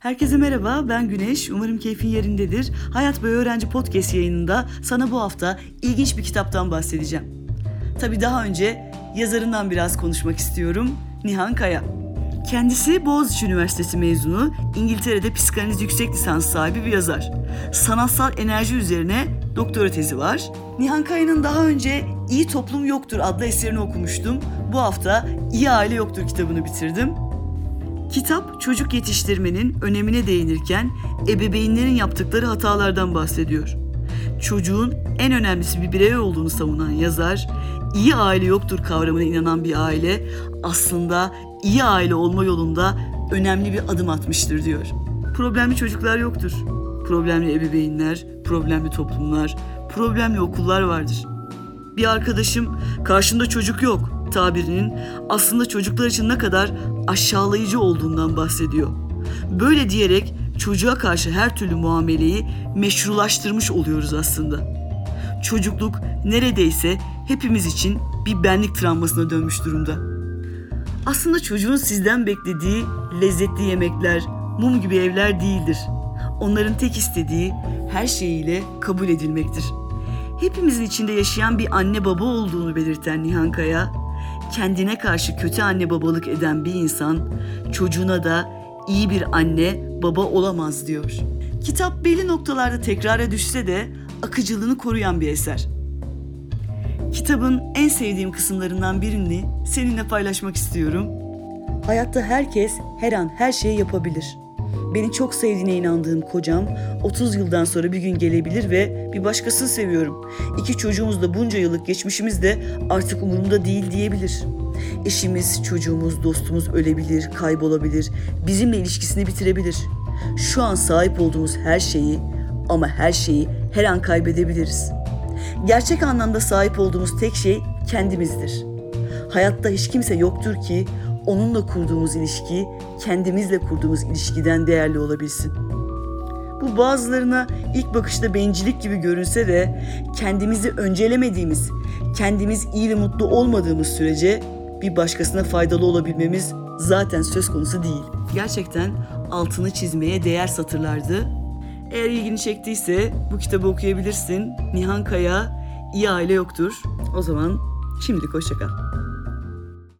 Herkese merhaba, ben Güneş. Umarım keyfin yerindedir. Hayat Boyu Öğrenci Podcast yayınında sana bu hafta ilginç bir kitaptan bahsedeceğim. Tabii daha önce yazarından biraz konuşmak istiyorum. Nihan Kaya. Kendisi Boğaziçi Üniversitesi mezunu, İngiltere'de psikanaliz yüksek lisans sahibi bir yazar. Sanatsal enerji üzerine doktora tezi var. Nihan Kaya'nın daha önce İyi Toplum Yoktur adlı eserini okumuştum. Bu hafta İyi Aile Yoktur kitabını bitirdim. Kitap çocuk yetiştirmenin önemine değinirken ebeveynlerin yaptıkları hatalardan bahsediyor. Çocuğun en önemlisi bir birey olduğunu savunan yazar, iyi aile yoktur kavramına inanan bir aile aslında iyi aile olma yolunda önemli bir adım atmıştır diyor. Problemli çocuklar yoktur. Problemli ebeveynler, problemli toplumlar, problemli okullar vardır. Bir arkadaşım karşında çocuk yok tabirinin aslında çocuklar için ne kadar aşağılayıcı olduğundan bahsediyor. Böyle diyerek çocuğa karşı her türlü muameleyi meşrulaştırmış oluyoruz aslında. Çocukluk neredeyse hepimiz için bir benlik travmasına dönmüş durumda. Aslında çocuğun sizden beklediği lezzetli yemekler, mum gibi evler değildir. Onların tek istediği her şeyiyle kabul edilmektir. Hepimizin içinde yaşayan bir anne baba olduğunu belirten Nihan Kaya, kendine karşı kötü anne babalık eden bir insan çocuğuna da iyi bir anne baba olamaz diyor. Kitap belli noktalarda tekrara düşse de akıcılığını koruyan bir eser. Kitabın en sevdiğim kısımlarından birini seninle paylaşmak istiyorum. Hayatta herkes her an her şeyi yapabilir. Beni çok sevdiğine inandığım kocam 30 yıldan sonra bir gün gelebilir ve bir başkasını seviyorum. İki çocuğumuz da bunca yıllık geçmişimiz de artık umurumda değil diyebilir. Eşimiz, çocuğumuz, dostumuz ölebilir, kaybolabilir, bizimle ilişkisini bitirebilir. Şu an sahip olduğumuz her şeyi ama her şeyi her an kaybedebiliriz. Gerçek anlamda sahip olduğumuz tek şey kendimizdir. Hayatta hiç kimse yoktur ki onunla kurduğumuz ilişki kendimizle kurduğumuz ilişkiden değerli olabilsin. Bu bazılarına ilk bakışta bencillik gibi görünse de kendimizi öncelemediğimiz, kendimiz iyi ve mutlu olmadığımız sürece bir başkasına faydalı olabilmemiz zaten söz konusu değil. Gerçekten altını çizmeye değer satırlardı. Eğer ilgini çektiyse bu kitabı okuyabilirsin. Nihan Kaya, İyi Aile Yoktur. O zaman şimdilik hoşça kal.